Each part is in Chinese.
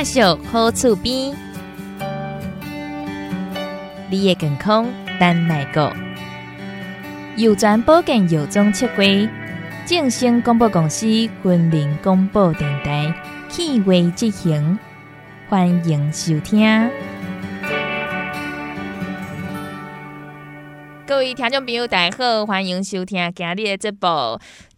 介绍好厝边，你的健康等来顾。有传保健药妆切柜，正兴广播公司云林广播电台趣味执行，欢迎收听。各位听众朋友，大家好，欢迎收听今日的节目。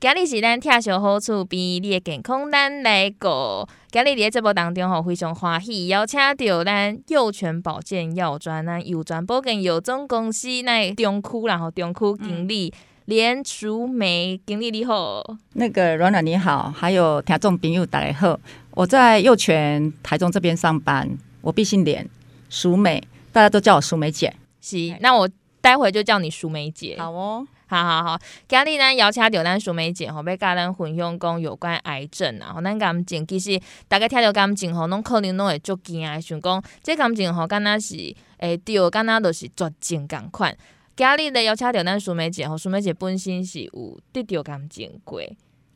今日是咱疼惜好处，比，你的健康咱来过。今日伫节目当中吼，非常欢喜邀请到咱幼泉保健药专，咱佑全保健药总公司那中区然后中区经理、连淑美经理你好。那个软软你好，还有听众朋友大家好，我在幼泉台中这边上班，我毕姓连，淑美，大家都叫我淑美姐。是，那我。待会就叫你淑梅姐。好哦，好好好。今日咱邀请到咱淑梅姐吼，要甲咱分享讲有关癌症啊。吼，咱感情其实大家听到感情吼，拢可能拢会足惊啊，想讲这感情吼，敢若是会对，敢若都是绝症共款。今日咧邀请到咱淑梅姐吼，淑梅姐本身是有得着感情过，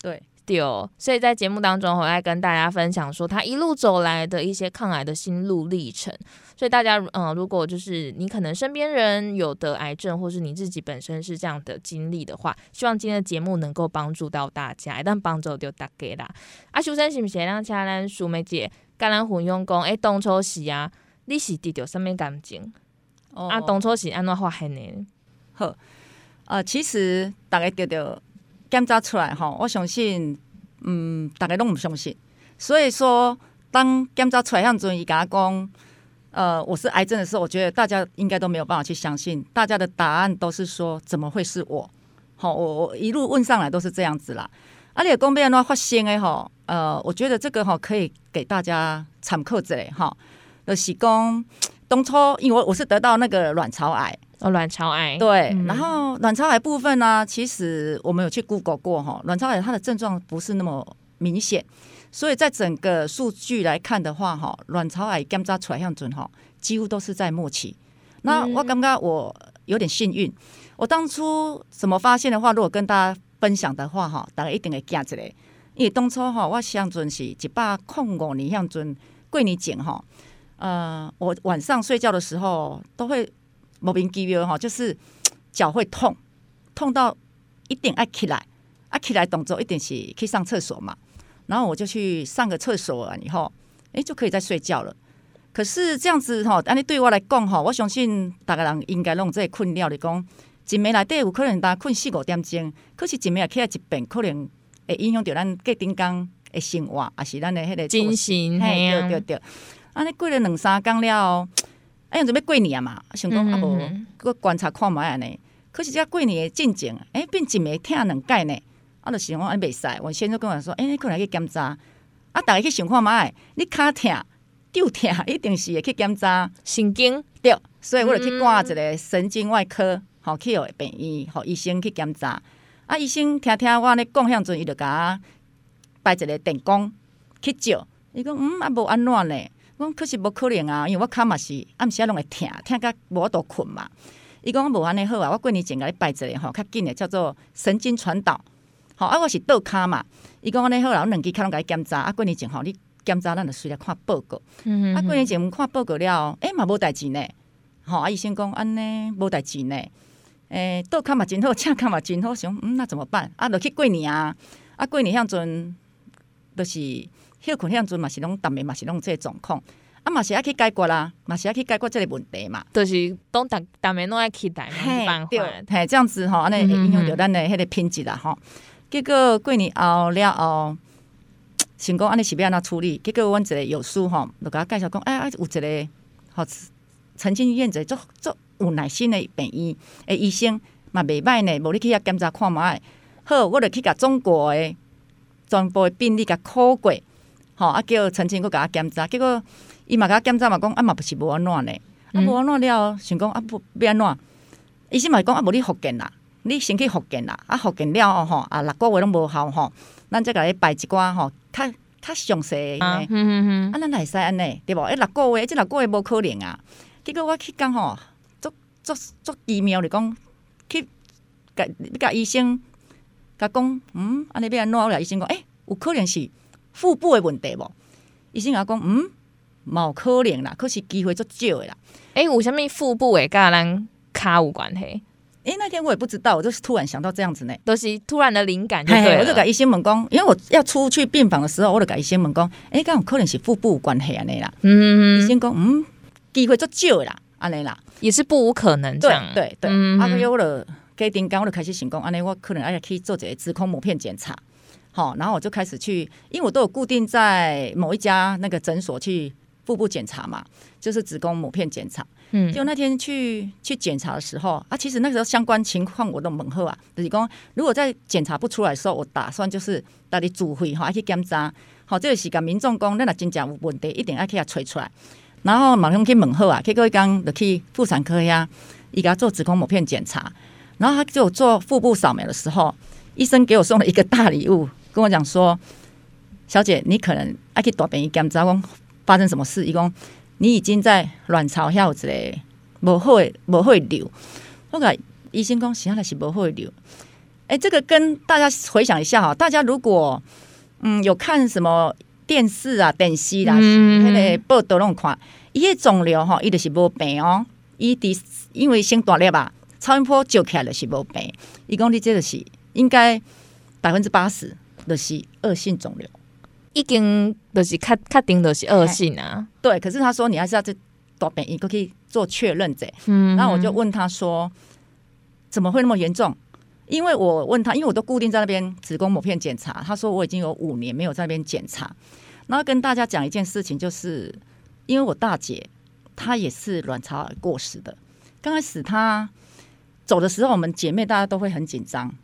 对。对，所以在节目当中，我来跟大家分享说他一路走来的一些抗癌的心路历程。所以大家，嗯，如果就是你可能身边人有得癌症，或是你自己本身是这样的经历的话，希望今天的节目能够帮助到大家，一旦帮助就大家啦。啊，首先是不是让家人淑梅姐跟咱分享讲，哎，当初是啊，你是得到什么感情？哦，啊，当初是安怎发现的？好，呃，其实大概得到。检查出来哈，我相信，嗯，大家拢唔相信。所以说，当检查出来，像阵伊甲我讲，呃，我是癌症的时候，我觉得大家应该都没有办法去相信。大家的答案都是说，怎么会是我？好，我我一路问上来都是这样子啦。而且讲变的话发现诶哈，呃，我觉得这个哈可以给大家参考者哈，就是讲当初因为我我是得到那个卵巢癌。哦，卵巢癌对，嗯、然后卵巢癌部分呢，其实我们有去 Google 过哈，卵巢癌它的症状不是那么明显，所以在整个数据来看的话哈，卵巢癌检查出来样准哈，几乎都是在末期。那我刚刚我有点幸运，我当初怎么发现的话，如果跟大家分享的话哈，大家一定会记起来，因为当初哈我相准是一百零五年样准过年前哈，呃，我晚上睡觉的时候都会。莫名其妙哈，就是脚会痛，痛到一定爱起来，啊起来动作一定是去上厕所嘛，然后我就去上个厕所完以后，哎就可以再睡觉了。可是这样子哈，安尼对我来讲哈，我相信大家人应该拢这个困扰的讲，一暝内底有可能大家困四五点钟，可是一暝起来一遍，可能会影响到咱隔顶工的生活，也是咱的迄个精神，嘿对对对，安尼过了两三工了。哎，准备过年嘛？想讲啊，无搁观察看觅安尼。可是这过年的进程，哎，变一暝疼两届呢。啊，就想讲安袂使。我先生跟我说，哎，你可能去检查。啊，逐个去想看觅，你骹疼、脚疼，一定是会去检查神经。对，所以我就去挂一个神经外科，好去哦病院，互医生去检查。啊，医生听听我安尼讲，向阵伊就甲我摆一个电工去照。伊讲，嗯，啊无安怎呢？我可是无可能啊，因为我骹嘛是暗时拢会疼，疼甲无法度困嘛。伊讲无安尼好啊，我过年前甲你拜一个吼，较紧的叫做神经传导。好啊，我是倒骹嘛。伊讲安尼好啦，我两支骹拢甲你检查。啊，过年前吼，你检查，咱就随来看报告。嗯啊，过年前看报告了，诶嘛无代志呢。吼啊，医生讲安尼无代志呢。诶，倒骹嘛真好，正骹嘛真好，想嗯那怎么办？啊，着去过年啊。啊，过年向阵着是。休困向阵嘛是拢，逐暝嘛是拢这个状况，啊嘛是爱去解决啦，嘛是爱去解决这个问题嘛。就是当逐逐暝拢爱期待，没办法。嘿，这样子吼，安尼会影响着咱的迄个品质啦吼。结果过年后了后，想讲安尼是要安怎处理？结果阮一个药师吼，就甲我介绍讲，哎，有一个吼曾经验者做做有耐心的病医诶医生嘛袂歹呢，无你去遐检查看觅。好，我着去甲中国诶全部病例甲考过。吼啊！叫陈清，佫甲我检查，结果伊嘛甲我检查嘛，讲啊嘛不是无安怎呢？啊无安怎了，想讲啊不要安怎？医生嘛讲啊，无你复健啦，你先去复健啦，啊复健了吼啊六个月拢无效吼，咱再甲你排一寡吼，较较详细的。啊，嗯嗯啊，咱会使安尼对无？诶，六个月，即六个月无可能啊。结果我去讲吼，足足足奇妙的讲，去甲甲医生甲讲，嗯，安尼要安怎了？医生讲，诶、欸，有可能是。腹部的问题无？医生甲我讲，嗯，冇可能啦，可是机会足少的啦。哎、欸，有啥物腹部会跟咱卡有关系？哎、欸，那天我也不知道，我就是突然想到这样子呢，都是突然的灵感就对。我就甲医生问讲，因为我要出去病房的时候，我就甲医生问讲，哎、欸，敢有可能是腹部有关系安尼啦？嗯，医生讲，嗯，机会足少啦，安尼啦，也是不无可能这样。对对对，嗯、啊，我就给丁刚，我就开始想讲，安尼我可能要去做一个子宫膜片检查。好，然后我就开始去，因为我都有固定在某一家那个诊所去腹部检查嘛，就是子宫抹片检查。嗯，就那天去去检查的时候啊，其实那个时候相关情况我都问好啊，就是讲如果在检查不出来的时候，我打算就是带你主会哈，去检查。好，这个是跟民众讲，那若真正有问题，一定要去他吹出来。然后马上去问好啊，结果一讲就去妇产科呀，伊给他做子宫抹片检查。然后他就做腹部扫描的时候，医生给我送了一个大礼物，跟我讲说：“小姐，你可能爱去大病院检查，讲发生什么事？伊讲。”你已经在卵巢还有一个不会不会流，我讲医生讲现在是不会流。哎，这个跟大家回想一下哈，大家如果嗯有看什么电视啊、电视啦，那个报道拢看，伊个肿瘤哈，伊就是无病哦，伊的因为先大粒吧，超音波照起来就是无病。伊讲你这个是应该百分之八十都是恶性肿瘤。已经都是确确定都是恶性啊，对。可是他说你还是要去大病院可以做确认者。嗯，然后我就问他说，怎么会那么严重？因为我问他，因为我都固定在那边子宫抹片检查。他说我已经有五年没有在那边检查。然后跟大家讲一件事情，就是因为我大姐她也是卵巢癌过世的。刚开始她走的时候，我们姐妹大家都会很紧张，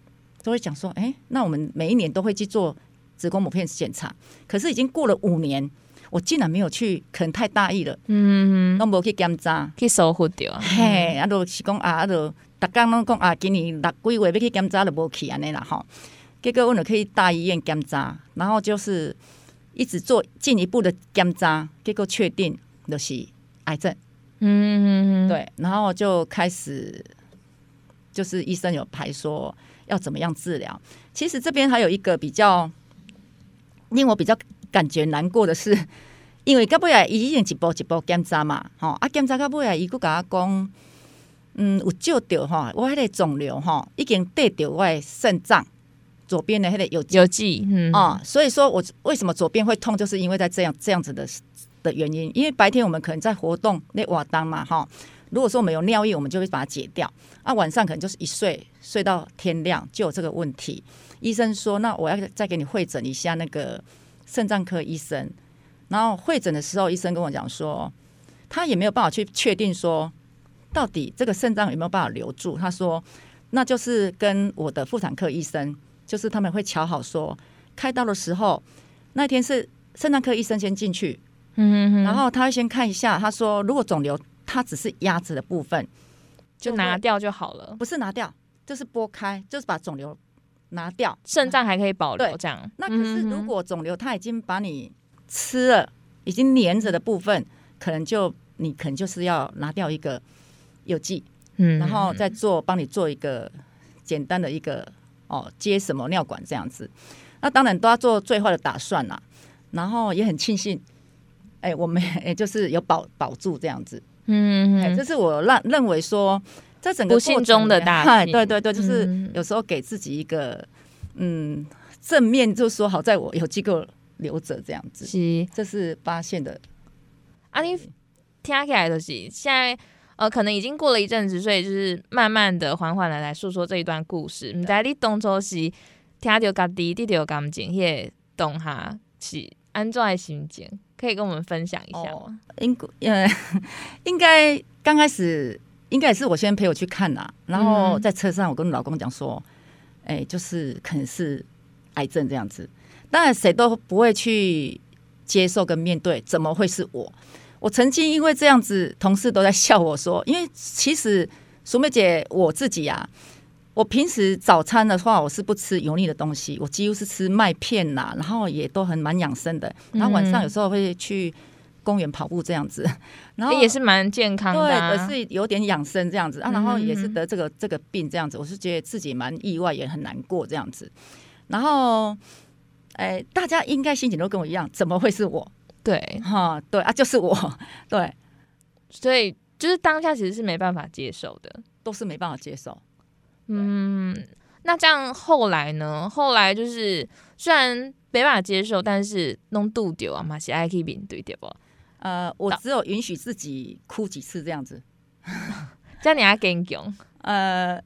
都会讲说，哎，那我们每一年都会去做。子宫膜片检查，可是已经过了五年，我竟然没有去，可能太大意了。嗯，都没去检查，去守护掉。嘿，啊，就是讲啊，啊，就大家拢讲啊，今年六几月要去检查，就无去安尼啦吼。结果我就去大医院检查，然后就是一直做进一步的检查，结果确定就是癌症。嗯，对，然后就开始就是医生有排说要怎么样治疗。其实这边还有一个比较。令我比较感觉难过的是，因为到尾啊，伊已经一步一步检查嘛，吼啊，检查到尾啊，伊佫甲我讲，嗯，有照到吼，我迄个肿瘤吼已经得到我的肾脏左边的迄个有有记，嗯啊，所以说我为什么左边会痛，就是因为在这样这样子的的原因，因为白天我们可能在活动那活动嘛，哈，如果说我们有尿液，我们就会把它解掉，啊，晚上可能就是一睡睡到天亮就有这个问题。医生说：“那我要再给你会诊一下那个肾脏科医生。”然后会诊的时候，医生跟我讲说，他也没有办法去确定说到底这个肾脏有没有办法留住。他说：“那就是跟我的妇产科医生，就是他们会瞧好说，开刀的时候那天是肾脏科医生先进去，嗯，然后他先看一下。他说，如果肿瘤它只是压着的部分，就拿掉就好了。不是拿掉，就是剥开，就是把肿瘤。”拿掉肾脏还可以保留，这样。那可是如果肿瘤它已经把你吃了，已经黏着的部分，可能就你可能就是要拿掉一个有剂，嗯，然后再做帮你做一个简单的一个哦接什么尿管这样子。那当然都要做最坏的打算啦。然后也很庆幸，哎，我们也就是有保保住这样子，嗯，哎，这是我认认为说。在整个不幸中的大幸，对对对，就是有时候给自己一个嗯，嗯正面，就说好在我有机构留着这样子，是这是发现的。啊，你听起来就是现在呃，可能已经过了一阵子，所以就是慢慢的、缓缓的来诉说这一段故事。唔知你当初是听到家己得到感情，迄个当下是安怎的心情？可以跟我们分享一下吗？哦、应呃，应该刚开始。应该也是我先陪我去看呐，然后在车上我跟老公讲说，哎、欸，就是可能是癌症这样子。当然谁都不会去接受跟面对，怎么会是我？我曾经因为这样子，同事都在笑我说，因为其实淑美姐我自己啊，我平时早餐的话我是不吃油腻的东西，我几乎是吃麦片呐，然后也都很蛮养生的。然后晚上有时候会去。公园跑步这样子，然后也是蛮健康的，啊，对，是有点养生这样子啊，然后也是得这个这个病这样子，我是觉得自己蛮意外，也很难过这样子。然后，哎，大家应该心情都跟我一样，怎么会是我？对，哈，对啊，就是我，对，所以就是当下其实是没办法接受的，都是没办法接受。嗯，那这样后来呢？后来就是虽然没办法接受，但是弄度丢啊嘛，是爱去面对对不？呃，我只有允许自己哭几次这样子，这样你还坚强？呃，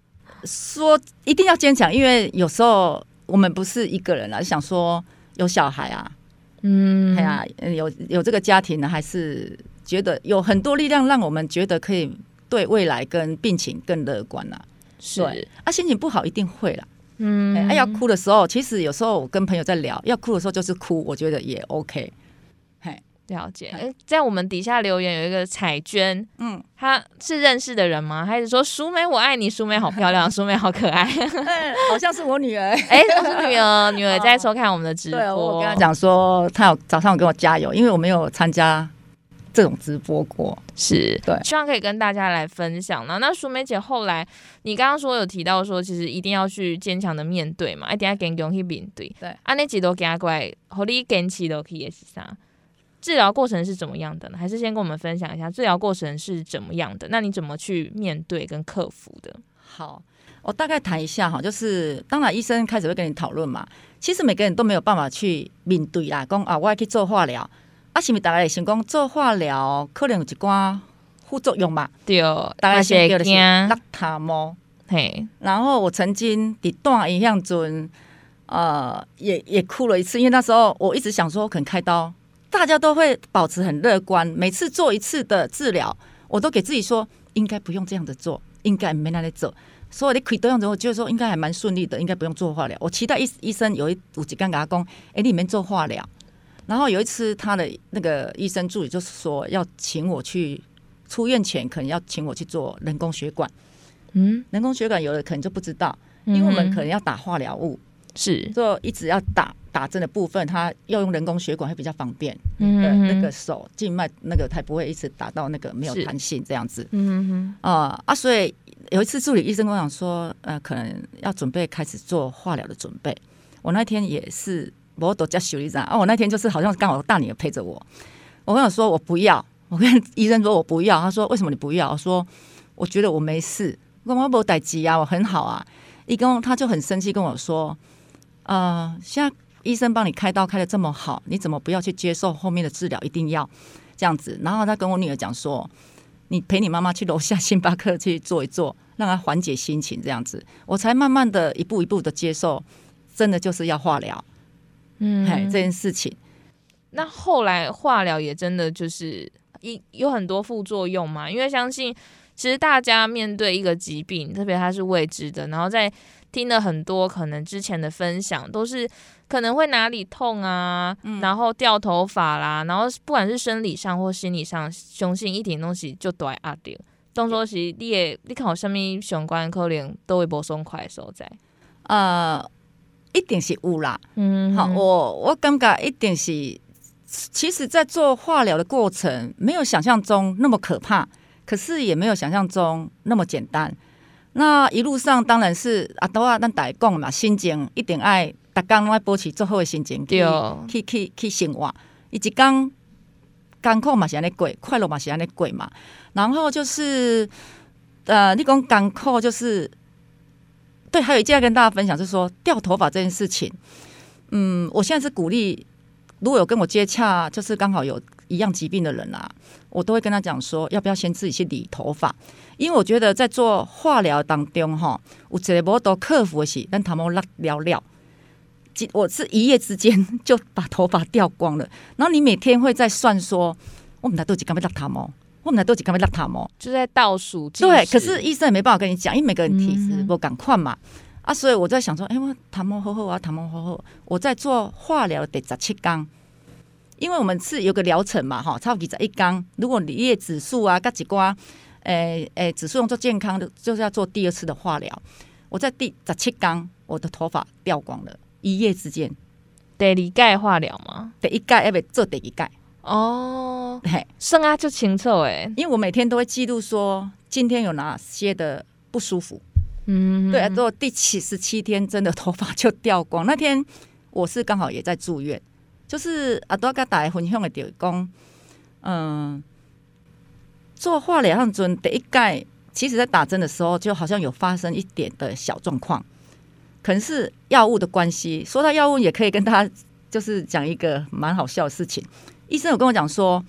说一定要坚强，因为有时候我们不是一个人啊，想说有小孩啊，嗯，哎呀，有有这个家庭呢，还是觉得有很多力量让我们觉得可以对未来跟病情更乐观啊。是啊，心情不好一定会啦。嗯，哎，要哭的时候，其实有时候我跟朋友在聊，要哭的时候就是哭，我觉得也 OK。了解，哎，在我们底下留言有一个彩娟，嗯，她是认识的人吗？还是说淑美我爱你？淑美好漂亮，淑美好可爱，好像是我女儿，哎，我是女儿，女儿在收看我们的直播。我跟她讲说，她有早上有跟我加油，因为我没有参加这种直播过，是对，希望可以跟大家来分享呢。那淑梅姐后来，你刚刚说有提到说，其实一定要去坚强的面对嘛，一定要坚强去面对，对，啊，那几多加过来，和你坚持都可以是啥？治疗过程是怎么样的呢？还是先跟我们分享一下治疗过程是怎么样的？那你怎么去面对跟克服的？好，我大概谈一下哈，就是当然医生开始会跟你讨论嘛。其实每个人都没有办法去面对啦，讲啊，我要去做化疗，啊，是不是大家想讲做化疗可能有一寡副作用嘛？对，大概是惊落塔毛。嘿，然后我曾经在大医院中，呃，也也哭了一次，因为那时候我一直想说，我可能开刀。大家都会保持很乐观，每次做一次的治疗，我都给自己说应该不用这样子做，应该没那里走。所以你可以这样子，我就说应该还蛮顺利的，应该不用做化疗。我期待医医生有一有几跟他讲，哎，你们做化疗。然后有一次，他的那个医生助理就是说要请我去出院前，可能要请我去做人工血管。嗯，人工血管有的可能就不知道，因为我们可能要打化疗物。是，就一直要打打针的部分，他要用人工血管会比较方便。嗯，嗯，那个手静脉那个才不会一直打到那个没有弹性这样子。嗯哼，啊、呃、啊，所以有一次助理医生跟我讲说，呃，可能要准备开始做化疗的准备。我那天也是，我都叫修理长啊。我那天就是好像刚好大女儿陪着我，我跟她说我不要，我跟医生说我不要。他说为什么你不要？我说我觉得我没事，我没有带急啊，我很好啊。一跟他就很生气跟我说。呃，现在医生帮你开刀开得这么好，你怎么不要去接受后面的治疗？一定要这样子。然后他跟我女儿讲说：“你陪你妈妈去楼下星巴克去坐一坐，让她缓解心情。”这样子，我才慢慢的一步一步的接受，真的就是要化疗。嗯，哎，这件事情。那后来化疗也真的就是一有很多副作用嘛？因为相信其实大家面对一个疾病，特别它是未知的，然后在。听了很多可能之前的分享，都是可能会哪里痛啊，嗯、然后掉头发啦，然后不管是生理上或心理上，雄性一点东西就都会压掉。当作是你也你看有什么相关可能都会不松快的所在。呃，一定是有啦。嗯，好，我我感觉一定是，其实，在做化疗的过程没有想象中那么可怕，可是也没有想象中那么简单。那一路上当然是啊，都啊，咱大家讲嘛，心情一定爱，逐工拢爱保持最好的心情去去去去生活。一工艰苦嘛是安尼过，快乐嘛是安尼过嘛。然后就是呃，你讲艰苦就是对，还有一件要跟大家分享，就是说掉头发这件事情。嗯，我现在是鼓励，如果有跟我接洽，就是刚好有一样疾病的人啊，我都会跟他讲说，要不要先自己去理头发。因为我觉得在做化疗当中，哈，我这波都克服的是，但他们拉了了，我是一夜之间 就把头发掉光了。然后你每天会在算说，我们来多几根没拉他毛，我们来多几根没拉他毛，就在倒数。对，可是医生也没办法跟你讲，因为每个人体质不赶快嘛。啊，所以我在想说，哎，我头毛好好啊，头毛好好。我在做化疗得十七天，因为我们是有个疗程嘛，哈，差不多十一天。如果你叶指数啊，各几瓜。诶、欸、诶、欸，指数用做健康的，就是要做第二次的化疗。我在第十七天，我的头发掉光了，一夜之间。第二盖化疗吗？第一盖要不做第一盖？哦，嘿，生啊就清楚哎，因为我每天都会记录说今天有哪些的不舒服。嗯，对啊，到第七十七天真的头发就掉光。那天我是刚好也在住院，就是阿多跟大家分享的就是讲，嗯，做化疗上阵第一盖，其实在打针的时候就好像有发生一点的小状况，可能是药物的关系。说到药物，也可以跟大家就是讲一个蛮好笑的事情。医生有跟我讲说，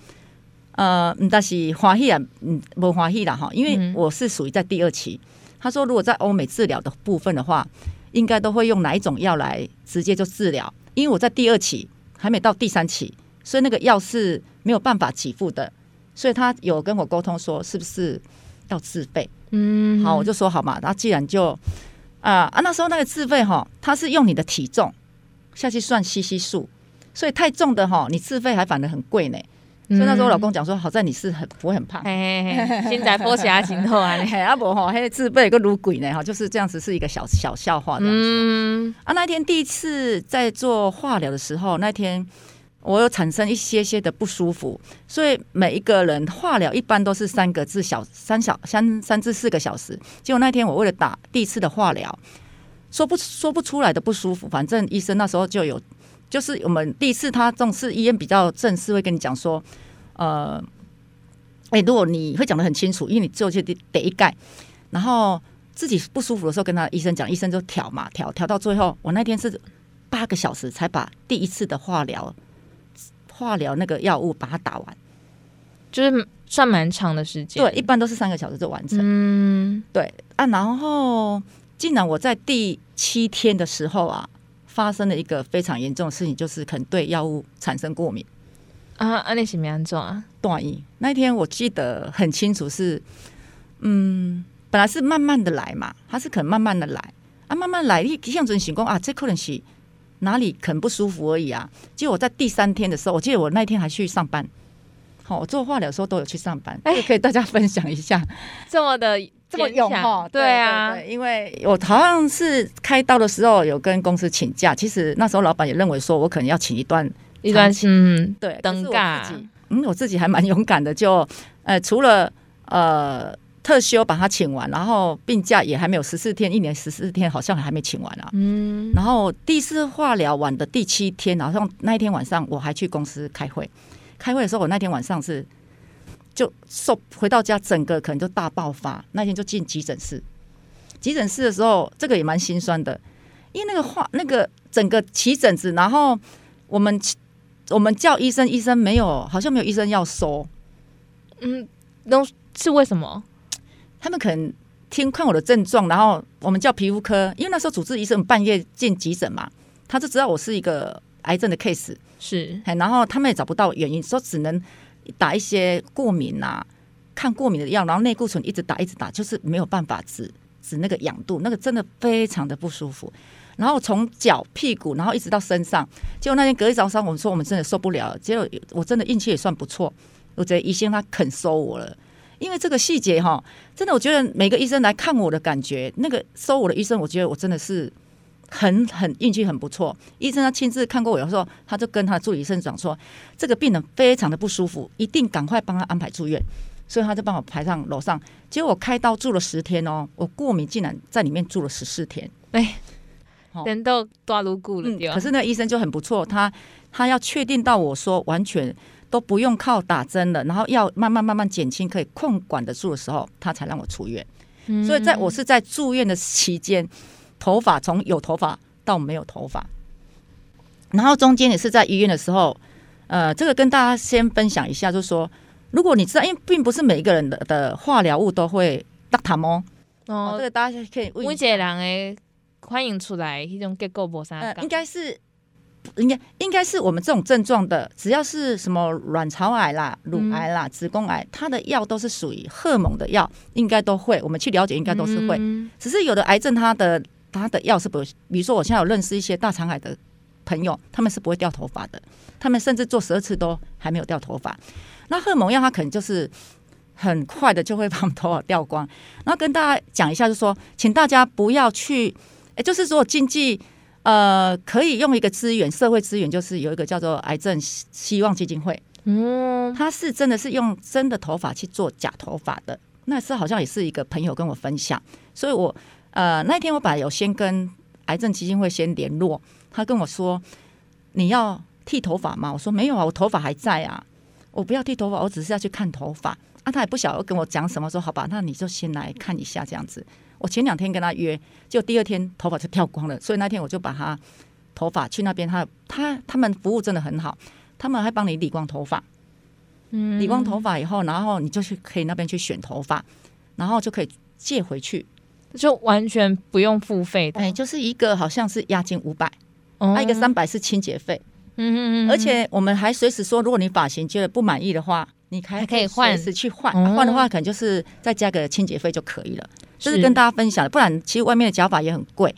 呃，但是华裔啊，嗯，不华裔啦哈，因为我是属于在第二期。他说，如果在欧美治疗的部分的话，应该都会用哪一种药来直接就治疗？因为我在第二期还没到第三期，所以那个药是没有办法给付的。所以他有跟我沟通说，是不是要自费？嗯，好，我就说好嘛。那既然就啊啊，那时候那个自费哈，他是用你的体重下去算 CC 数。所以太重的哈，你自费还反而很贵呢。所以那时候我老公讲说，好在你是很不会很胖。现在剖下心头啊，阿伯哈，还自费个撸鬼呢哈，就是这样子，是一个小小笑话这样子。嗯啊，那天第一次在做化疗的时候，那天我有产生一些些的不舒服，所以每一个人化疗一般都是三个至小三小三三至四个小时。结果那天我为了打第一次的化疗，说不说不出来的不舒服，反正医生那时候就有。就是我们第一次，他这种是医院比较正式，会跟你讲说，呃，哎、欸，如果你会讲的很清楚，因为你做就得得一盖，然后自己不舒服的时候跟他医生讲，医生就调嘛调调到最后，我那天是八个小时才把第一次的化疗化疗那个药物把它打完，就是算蛮长的时间。对，一般都是三个小时就完成。嗯，对啊，然后竟然我在第七天的时候啊。发生了一个非常严重的事情，就是可能对药物产生过敏啊！啊，那什么严重啊？断医那一天我记得很清楚是，是嗯，本来是慢慢的来嘛，他是可能慢慢的来啊，慢慢来，你像这种情况啊，这可能是哪里可能不舒服而已啊。结果我在第三天的时候，我记得我那天还去上班，好，我做化疗的时候都有去上班，哎，可以大家分享一下，这么的。这么勇哈？对啊对对对，因为我好像是开刀的时候有跟公司请假，其实那时候老板也认为说我可能要请一段一段嗯，对，登假。嗯，我自己还蛮 勇敢的，就呃除了呃特休把它请完，然后病假也还没有十四天，一年十四天好像还没请完啊。嗯，然后第一次化疗完的第七天，好像那一天晚上我还去公司开会，开会的时候我那天晚上是。就受回到家，整个可能就大爆发。那天就进急诊室，急诊室的时候，这个也蛮心酸的，因为那个话，那个整个起疹子，然后我们我们叫医生，医生没有，好像没有医生要收。嗯，都是为什么？他们可能听看我的症状，然后我们叫皮肤科，因为那时候主治医生半夜进急诊嘛，他就知道我是一个癌症的 case，是，然后他们也找不到原因，说只能。打一些过敏啊，抗过敏的药，然后内固醇一直打一直打，就是没有办法止止那个痒度，那个真的非常的不舒服。然后从脚屁股，然后一直到身上，结果那天隔一早上，我们说我们真的受不了了。结果我真的运气也算不错，我觉得医生他肯收我了，因为这个细节哈，真的我觉得每个医生来看我的感觉，那个收我的医生，我觉得我真的是。很很运气很不错，医生他亲自看过我，有时候他就跟他的助理医生讲说，这个病人非常的不舒服，一定赶快帮他安排住院，所以他就帮我排上楼上。结果我开刀住了十天哦，我过敏竟然在里面住了十四天，哎，人都多如故了。可是那个医生就很不错，他他要确定到我说完全都不用靠打针了，然后要慢慢慢慢减轻，可以控管得住的时候，他才让我出院。嗯、所以在我是在住院的期间。头发从有头发到没有头发，然后中间也是在医院的时候，呃，这个跟大家先分享一下，就是说，如果你知道，因为并不是每一个人的的化疗物都会打他们哦，这个大家可以问一个。人诶，欢迎出来，一种结构不啥，呃，应该是。应该应该是我们这种症状的，只要是什么卵巢癌啦、乳癌啦、子宫癌，它的药都是属于荷尔蒙的药，应该都会。我们去了解，应该都是会。只是有的癌症，它的它的药是不，比如说我现在有认识一些大肠癌的朋友，他们是不会掉头发的，他们甚至做十二次都还没有掉头发。那荷尔蒙药它可能就是很快的就会把头发掉光。然后跟大家讲一下，就是说，请大家不要去，哎，就是说经济。呃，可以用一个资源，社会资源，就是有一个叫做癌症希望基金会。嗯，他是真的是用真的头发去做假头发的。那是好像也是一个朋友跟我分享，所以我呃那天我本来有先跟癌症基金会先联络，他跟我说，你要剃头发吗？我说没有啊，我头发还在啊，我不要剃头发，我只是要去看头发。啊，他也不晓得跟我讲什么，说好吧，那你就先来看一下这样子。我前两天跟他约，就第二天头发就掉光了，所以那天我就把他头发去那边，他他他们服务真的很好，他们还帮你理光头发，嗯，理光头发以后，然后你就去可以那边去选头发，然后就可以借回去，就完全不用付费的，哎，就是一个好像是押金五百，还有一个三百是清洁费，嗯嗯嗯，而且我们还随时说，如果你发型觉得不满意的话，你还可以换，随时去换，换的话可能就是再加个清洁费就可以了。就是跟大家分享的，不然其实外面的假发也很贵，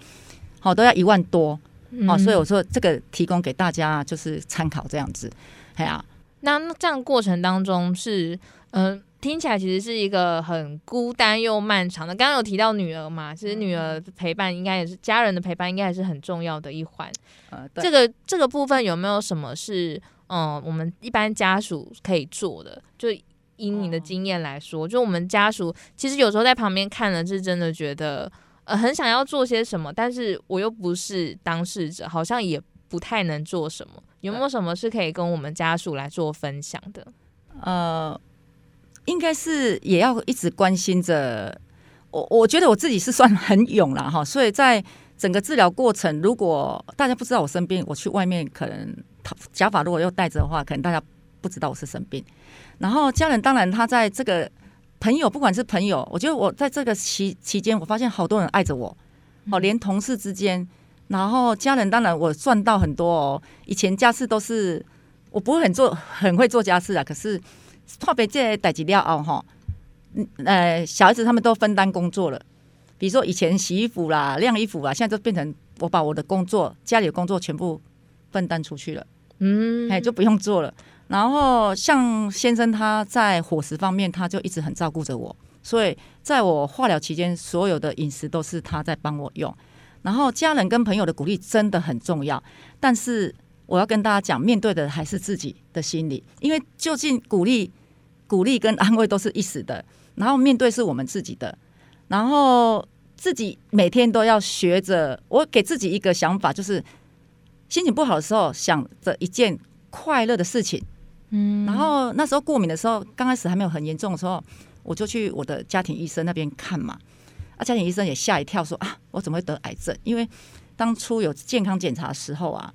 好都要一万多，哦，所以我说这个提供给大家就是参考这样子，哎呀，那这样过程当中是，嗯、呃，听起来其实是一个很孤单又漫长的。刚刚有提到女儿嘛，其实女儿陪伴应该也是家人的陪伴，应该也是很重要的一环。呃，这个这个部分有没有什么是，嗯、呃，我们一般家属可以做的？就以你的经验来说，就我们家属其实有时候在旁边看了，是真的觉得呃很想要做些什么，但是我又不是当事者，好像也不太能做什么。有没有什么是可以跟我们家属来做分享的？呃，应该是也要一直关心着我。我觉得我自己是算很勇了哈，所以在整个治疗过程，如果大家不知道我生病，我去外面可能假发如果又戴着的话，可能大家不知道我是生病。然后家人当然，他在这个朋友，不管是朋友，我觉得我在这个期期间，我发现好多人爱着我，哦，连同事之间，然后家人当然我赚到很多哦。以前家事都是我不会很做，很会做家事啊，可是特别这代志了后哈，呃，小孩子他们都分担工作了。比如说以前洗衣服啦、晾衣服啦，现在就变成我把我的工作、家里的工作全部分担出去了，嗯，哎，就不用做了。然后像先生他在伙食方面，他就一直很照顾着我，所以在我化疗期间，所有的饮食都是他在帮我用。然后家人跟朋友的鼓励真的很重要，但是我要跟大家讲，面对的还是自己的心理，因为究竟鼓励、鼓励跟安慰都是一时的，然后面对是我们自己的，然后自己每天都要学着，我给自己一个想法，就是心情不好的时候，想着一件快乐的事情。嗯，然后那时候过敏的时候，刚开始还没有很严重的时候，我就去我的家庭医生那边看嘛。啊，家庭医生也吓一跳，说啊，我怎么会得癌症？因为当初有健康检查的时候啊，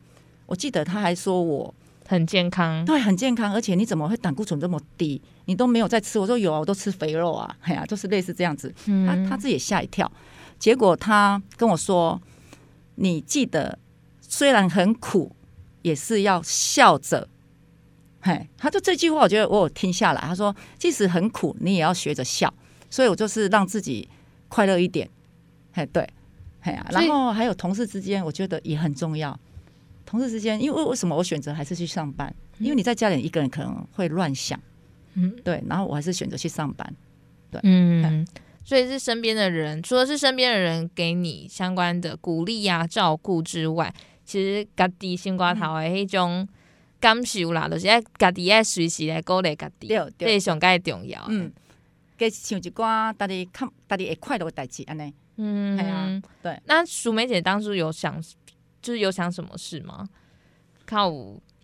我记得他还说我很健康，对，很健康，而且你怎么会胆固醇这么低？你都没有在吃？我说有啊，我都吃肥肉啊，哎呀，就是类似这样子。他他自己也吓一跳，结果他跟我说，你记得虽然很苦，也是要笑着。嘿，他就这句话，我觉得我有听下来。他说，即使很苦，你也要学着笑。所以我就是让自己快乐一点。嘿，对，嘿啊。然后还有同事之间，我觉得也很重要。同事之间，因为为什么我选择还是去上班？因为你在家里一个人可能会乱想。嗯，对。然后我还是选择去上班。对，嗯。所以是身边的人，除了是身边的人给你相关的鼓励呀、啊、照顾之外，其实家己心肝头的迄种。感受啦，就是爱家己爱随时来鼓励家己，这是上介重要。嗯，给唱一歌，大家看，大家会快乐的代志安尼。嗯，系啊，对。那淑梅姐当初有想，就是有想什么事吗？靠，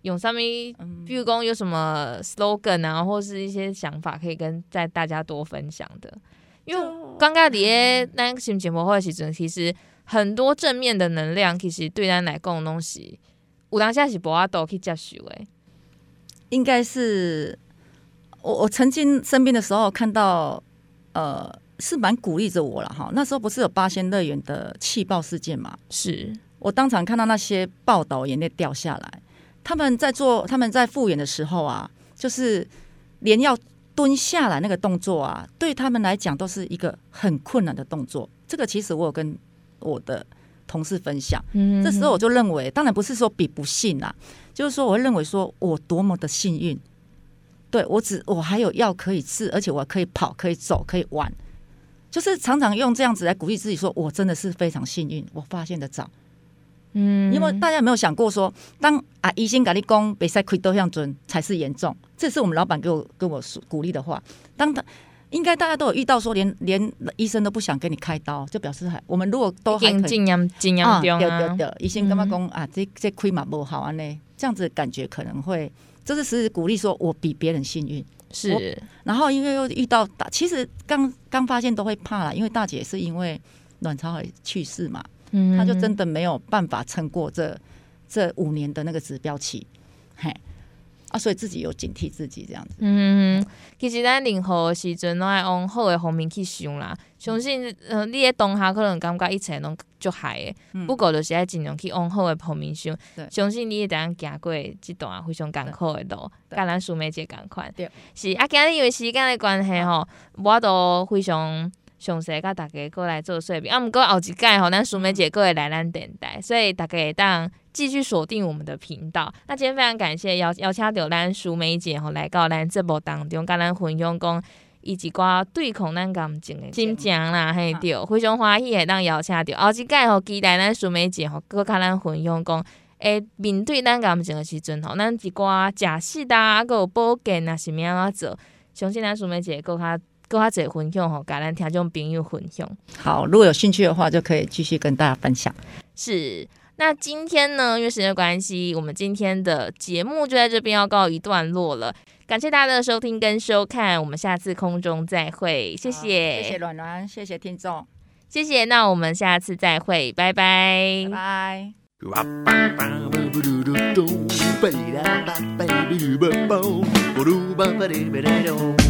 用上面，比如讲有什么 slogan 啊，或是一些想法，可以跟在大家多分享的。因为刚刚啲那个新节目或者时阵，其实很多正面的能量，其实对咱来讲东西。有当下是无法度去接受诶，应该是我我曾经生病的时候看到，呃，是蛮鼓励着我了哈。那时候不是有八仙乐园的气爆事件嘛？是我当场看到那些报道，眼泪掉下来。他们在做他们在复原的时候啊，就是连要蹲下来那个动作啊，对他们来讲都是一个很困难的动作。这个其实我有跟我的。同事分享，嗯这时候我就认为，当然不是说比不幸啦，就是说我会认为说我多么的幸运，对我只我还有药可以治，而且我可以跑，可以走，可以玩，就是常常用这样子来鼓励自己，说我真的是非常幸运，我发现的早。嗯，因为大家有没有想过说，当啊医生跟你讲别再亏多向准才是严重，这是我们老板给我跟我说鼓励的话，当他。应该大家都有遇到，说连连医生都不想给你开刀，就表示还我们如果都还可以，尽量尽量对对对，医生干嘛讲啊？这这亏嘛不好啊？呢，这样子感觉可能会，这是是鼓励说我比别人幸运。是，然后因为又遇到大，其实刚刚发现都会怕啦，因为大姐是因为卵巢癌去世嘛，嗯，她就真的没有办法撑过这这五年的那个指标期，嘿，啊，所以自己有警惕自己这样子。嗯，其实咱任何时阵拢爱往好的方面去想啦，相信呃，你在当下可能感觉一切拢足害的，嗯、不过就是爱尽量去往好的方面想，对。相信你会当行过这段非常艰苦的路，甲咱淑美姐共款。对，是啊，今日因为时间的关系吼，我都非常详细甲大家过来做说明。啊，毋过后一届吼，咱淑梅姐过来来咱电台，所以大家会当继续锁定我们的频道。那今天非常感谢邀邀请到咱淑梅姐吼来到咱节目当中，甲咱分享讲。伊一寡对抗咱感情的心情啦，嘿对，非常欢喜会当邀请着，后一届吼期待咱淑梅姐吼，搁较咱分享讲，诶，面对咱感情的时阵吼，咱一寡假释呾，啊，搁有保健啊，是物怎啊做？相信咱淑梅姐搁较搁较侪分享吼，甲咱听众朋友分享。好，如果有兴趣的话，就可以继续跟大家分享。是，那今天呢，因为时间关系，我们今天的节目就在这边要告一段落了。感谢大家的收听跟收看，我们下次空中再会，谢谢，谢谢暖暖，谢谢听众，谢谢，那我们下次再会，拜拜，拜拜。